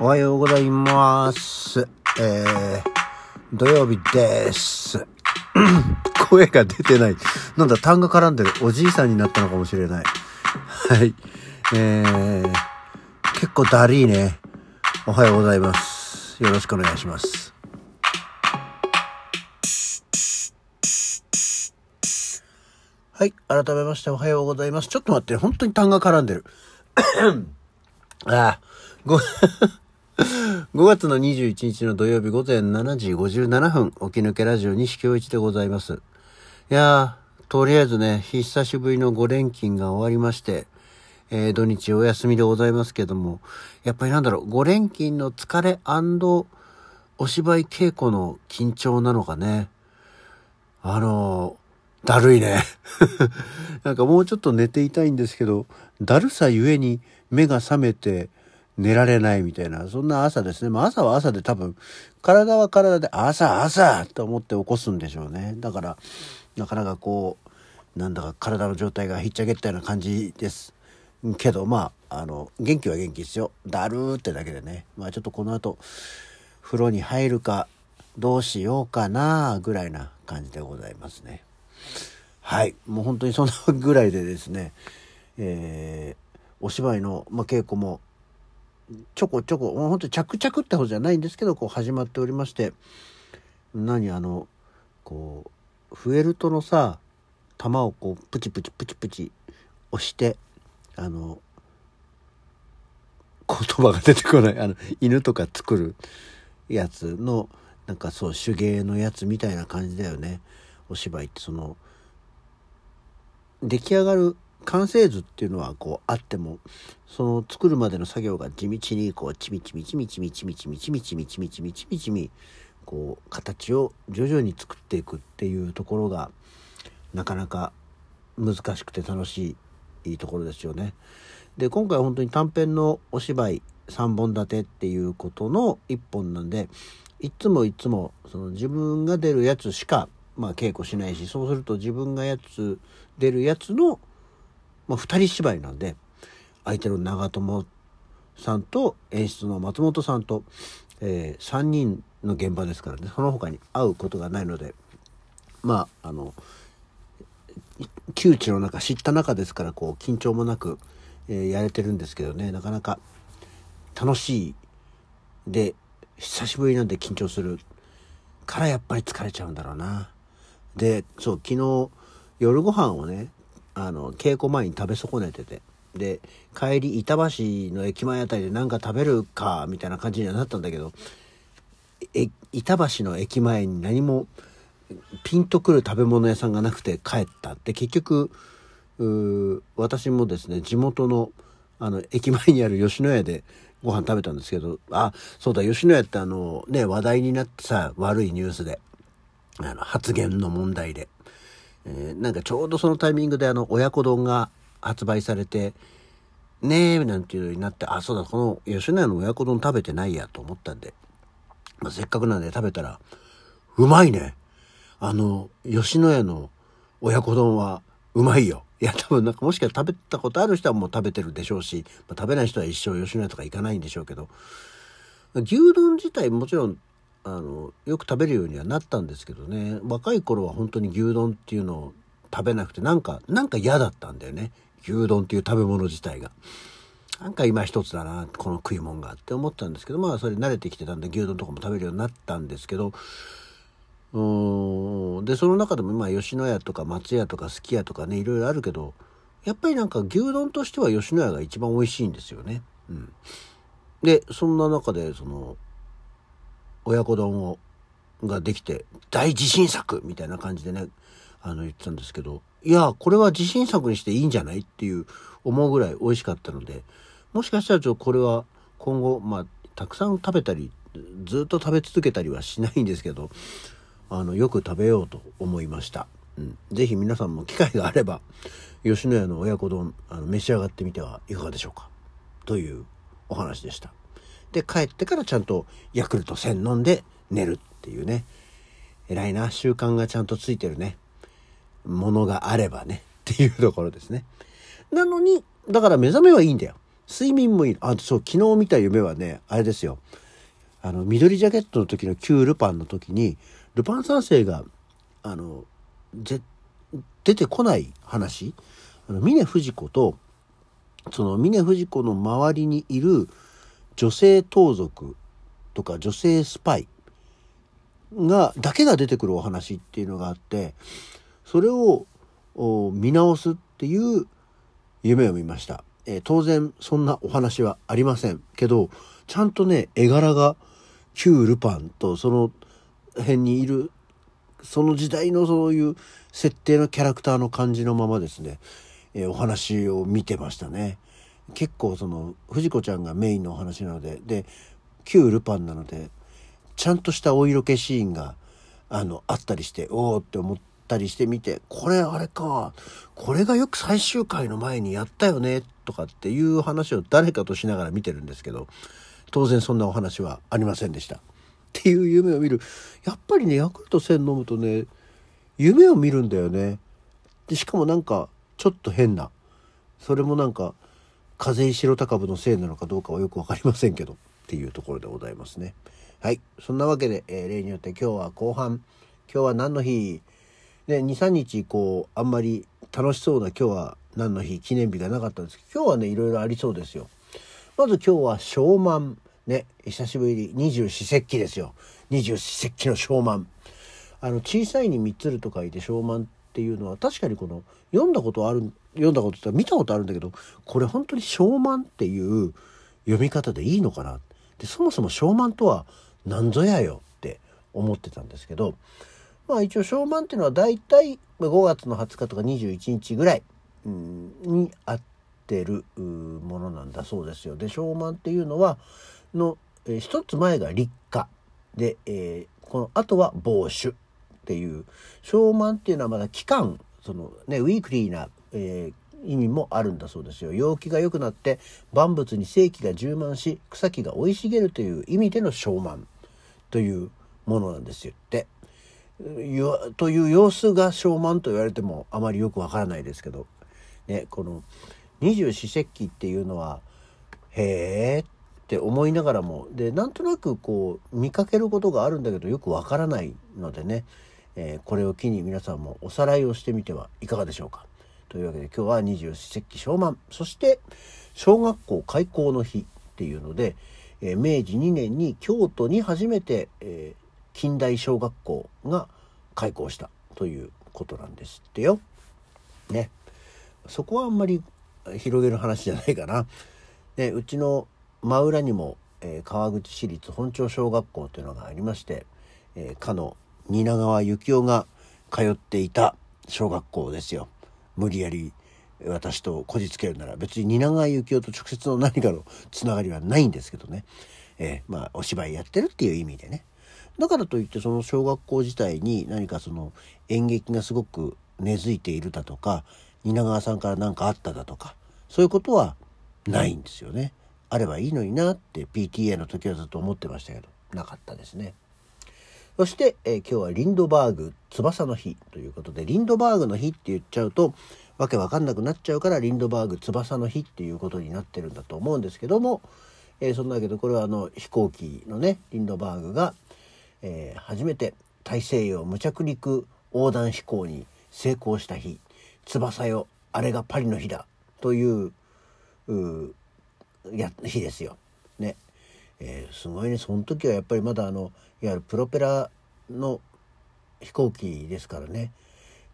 おはようございます。えー、土曜日です。声が出てない。なんだ、痰が絡んでる。おじいさんになったのかもしれない。はい。えー、結構だりーね。おはようございます。よろしくお願いします。はい。改めましておはようございます。ちょっと待って、本当に痰が絡んでる。ああ、ご、5月の21日の土曜日午前7時57分、起き抜けラジオ西京一でございます。いやー、とりあえずね、久しぶりの5連勤が終わりまして、えー土日お休みでございますけども、やっぱりなんだろう、5連勤の疲れお芝居稽古の緊張なのかね。あのーだるいね。なんかもうちょっと寝ていたいんですけど、だるさゆえに目が覚めて寝られないみたいな、そんな朝ですね。まあ朝は朝で多分、体は体で朝朝と思って起こすんでしょうね。だから、なかなかこう、なんだか体の状態がひっちゃけったような感じです。けどまあ、あの、元気は元気ですよ。だるーってだけでね。まあちょっとこの後、風呂に入るか、どうしようかなぐらいな感じでございますね。はい。もう本当にそんなぐらいでですね、えーお芝居の、まあ、稽古も、ちょこちょこ、もう本当に着々ってほどじゃないんですけど、こう始まっておりまして、何あの、こう、フェルトのさ、玉をこう、プチプチプチプチ押して、あの、言葉が出てこない、あの、犬とか作るやつの、なんかそう、手芸のやつみたいな感じだよね。お芝居ってその、出来上がる完成図っていうのはこうあってもその作るまでの作業が地道にこうちみちみちみちみちみちみちみちみちみちみちみちみこう形を徐々に作っていくっていうところがなかなか難しくて楽しいいいところですよね。で今回本当に短編のお芝居3本立てっていうことの1本なんでいつもいつもその自分が出るやつしかまあ稽古しないしそうすると自分がやつ出るやつの、まあ、2人芝居なんで相手の長友さんと演出の松本さんと、えー3人の現場ですからねその他に会うことがないのでまああの窮地の中知った中ですからこう緊張もなく、えーやれてるんですけどねなかなか楽しいで久しぶりなんで緊張するからやっぱり疲れちゃうんだろうな。でそう昨日夜ご飯をねあの稽古前に食べ損ねてて。で帰り板橋の駅前あたりで何か食べるかみたいな感じにはなったんだけどえ板橋の駅前に何もピンとくる食べ物屋さんがなくて帰ったって結局私もですね地元のあの駅前にある吉野家でご飯食べたんですけどあそうだ吉野家ってあのね話題になってさ悪いニュースであの発言の問題で、えーなんかちょうどそのタイミングであの親子丼が発売されてねえなんていうようになってあそうだこの吉野家の親子丼食べてないやと思ったんで、まあ、せっかくなんで食べたらうまいね。あの吉野家の親子丼はうまいよ。いや多分なんかもしかしたら食べたことある人はもう食べてるでしょうし、まあ、食べない人は一生吉野家とか行かないんでしょうけど。牛丼自体もちろんあのよく食べるようにはなったんですけどね若い頃は本当に牛丼っていうのを食べなくてなんかなんか嫌だったんだよね牛丼っていう食べ物自体が。なんか今一つだなこの食い物がって思ったんですけどまあそれ慣れてきてたんで牛丼とかも食べるようになったんですけどうんでその中でもまあ吉野家とか松屋とかすき家とかねいろいろあるけどやっぱりなんか牛丼としては吉野家が一番美味しいんですよね。うん、でそんな中でその親子丼をができて大自信作みたいな感じでねあの言ってたんですけどいやこれは自信作にしていいんじゃないっていう思うぐらい美味しかったのでもしかしたらちょっとこれは今後まあたくさん食べたりずっと食べ続けたりはしないんですけどあのよく食べようと思いました。うん、ぜひ皆さんも機会があれば吉野家の親子丼あの召し上がってみてはいかがでしょうかというお話でした。で帰ってからちゃんとヤクルト1000飲んで寝るっていうね。偉いな習慣がちゃんとついてるね。ものがあればね。っていうところですね。なのにだから目覚めはいいんだよ。睡眠もいいあそう昨日見た夢はねあれですよ。あの緑ジャケットの時の旧ルパンの時にルパン三世があのぜ出てこない話。あの峰不二子とその峰不二子の周りにいる女性盗賊とか女性スパイがだけが出てくるお話っていうのがあってそれを見直すっていう夢を見ました、えー、当然そんなお話はありませんけどちゃんとね絵柄が旧ルパンとその辺にいるその時代のそういう設定のキャラクターの感じのままですね、えー、お話を見てましたね。結構その藤子ちゃんがメインのお話なのでで旧ルパンなのでちゃんとしたお色気シーンがあのあったりしておおって思ったりしてみてこれあれかこれがよく最終回の前にやったよねとかっていう話を誰かとしながら見てるんですけど当然そんなお話はありませんでした。っていう夢を見る。やっぱりねヤクルト1000飲むとね夢を見るんだよね。でしかもなんかちょっと変な。それもなんか風邪白高部のせいなのかどうかはよく分かりませんけどっていうところでございますね。はい。そんなわけで、えー、例によって今日は後半。今日は何の日？で23日こうあんまり楽しそうな今日は何の日？記念日がなかったんですけど今日はねいろいろありそうですよ。まず今日は小満ね、久しぶり二十四節気ですよ。二十四節気の小満。あの、小さいに三つると書いて小満っていうのは確かにこの、読んだことある、読んだことって見たことあるんだけど、これ本当に小満っていう読み方でいいのかな？で、そもそも小満とは何ぞやよって思ってたんですけど、まあ一応小満っていうのは大体5月の20日とか21日ぐらい、にあってるものなんだそうですよ。で、小満っていうのは、の、えー、一つ前が立夏で、えー、この後は防守っていう小満っていうのはまだ期間そのねウィークリーな、えー、意味もあるんだそうですよ陽気が良くなって万物に生気が充満し草木が生い茂るという意味での小満というものなんですよって。という様子が小満と言われてもあまりよくわからないですけど、ね、この二十四節気っていうのはへえって思いながらもでなんとなくこう見かけることがあるんだけどよくわからないのでね、えー、これを機に皆さんもおさらいをしてみてはいかがでしょうか。というわけで今日は二十四節気小満そして小学校開校の日っていうので、えー、明治2年に京都に初めて、えー、近代小学校が開校したということなんですってよ。ね。そこはあんまり広げる話じゃないかな。でうちの真裏にも、えー、川口市立本町小学校というのがありまして、えー、かの蜷川幸雄が通っていた小学校ですよ。無理やり私とこじつけるなら別に蜷川幸雄と直接の何かのつながりはないんですけどね、えー、まあお芝居やってるっていう意味でねだからといってその小学校自体に何かその演劇がすごく根付いているだとか蜷川さんから何かあっただとかそういうことはないんですよね。あればいいのになって PTA の時はずっと思ってましたけどなかったですね。そして、えー、今日はリンドバーグ翼の日ということでリンドバーグの日って言っちゃうとわけわかんなくなっちゃうからリンドバーグ翼の日っていうことになってるんだと思うんですけども、えー、そんなわけでこれはあの飛行機のねリンドバーグが、えー、初めて大西洋無着陸横断飛行に成功した日翼よあれがパリの日だというや日ですよ。えー、すごいね。その時はやっぱりまだあのいわゆるプロペラの飛行機ですからね。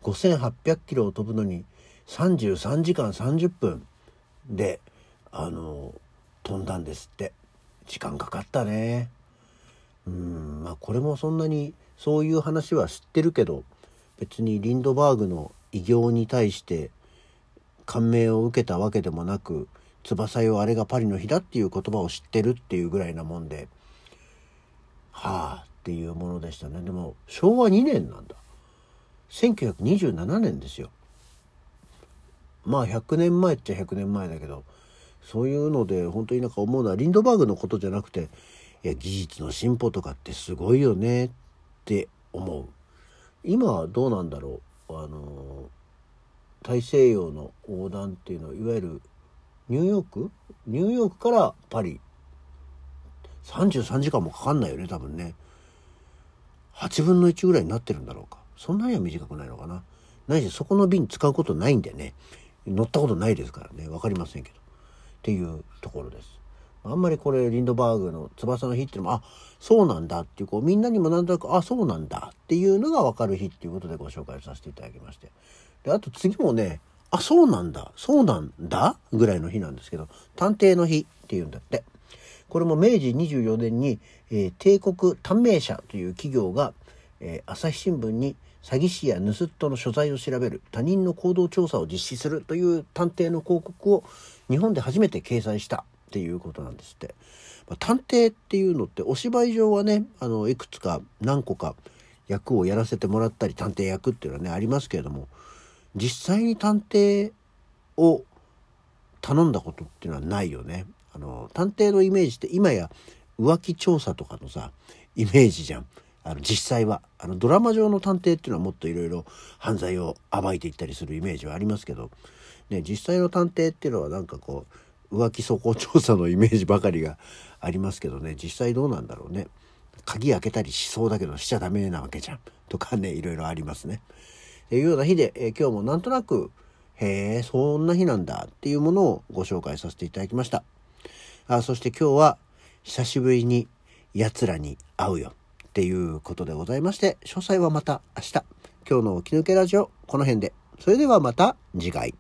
5,800キロを飛ぶのに33時間30分であの飛んだんですって。時間かかったね。うんまあこれもそんなにそういう話は知ってるけど別にリンドバーグの偉業に対して感銘を受けたわけでもなく翼よあれがパリの日だっていう言葉を知ってるっていうぐらいなもんではあっていうものでしたね。でも昭和2年なんだ。1927年ですよ。まあ100年前っちゃ100年前だけどそういうので本当になんか思うのはリンドバーグのことじゃなくていや技術の進歩とかってすごいよねって思う。今はどうなんだろう。あの大西洋の横断っていうのはいわゆるニューヨーク？ニューヨークからパリ。33時間もかかんないよね多分ね。8分の1ぐらいになってるんだろうか。そんなには短くないのかな。ないしそこの便使うことないんでね。乗ったことないですからね。分かりませんけど。っていうところです。あんまりこれリンドバーグの翼の日っていうのもあそうなんだ。っていうこうみんなにもなんとなくあそうなんだ。っていうのが分かる日っていうことでご紹介させていただきまして。であと次もねあそうなんだ。そうなんだ？ぐらいの日なんですけど探偵の日っていうんだって。これも明治24年に、えー、帝国短命社という企業が、えー、朝日新聞に詐欺師や盗人の所在を調べる他人の行動調査を実施するという探偵の広告を日本で初めて掲載したっていうことなんですって。まあ、探偵っていうのってお芝居上はねあのいくつか何個か役をやらせてもらったり探偵役っていうのはねありますけれども実際に探偵を頼んだことっていうのはないよね。あの探偵のイメージって今や浮気調査とかのさイメージじゃん。あの実際はあのドラマ上の探偵っていうのはもっといろいろ犯罪を暴いていったりするイメージはありますけど、ね、実際の探偵っていうのはなんかこう浮気素行調査のイメージばかりがありますけどね実際どうなんだろうね鍵開けたりしそうだけどしちゃダメなわけじゃんとかねいろいろありますね。っていうような日で、え、今日もなんとなくへえそんな日なんだっていうものをご紹介させていただきました。あそして今日は久しぶりに奴らに会うよっていうことでございまして詳細はまた明日。今日の起き抜けラジオこの辺で。それではまた次回。